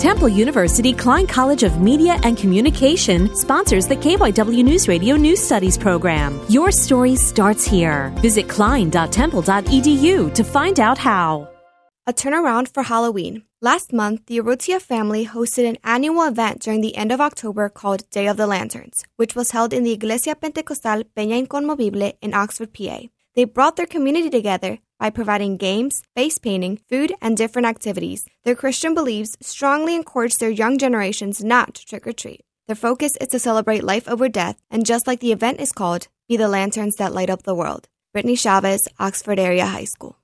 Temple University Klein College of Media and Communication sponsors the KYW News Radio News Studies program. Your story starts here. Visit klein.temple.edu to find out how. A turnaround for Halloween. Last month, the Urrutia family hosted an annual event during the end of October called Day of the Lanterns, which was held in the Iglesia Pentecostal Peña Inconmovible in Oxford, PA. They brought their community together by providing games, face painting, food, and different activities. Their Christian beliefs strongly encourage their young generations not to trick or treat. Their focus is to celebrate life over death, and just like the event is called, be the lanterns that light up the world. Brittany Chavez, Oxford Area High School.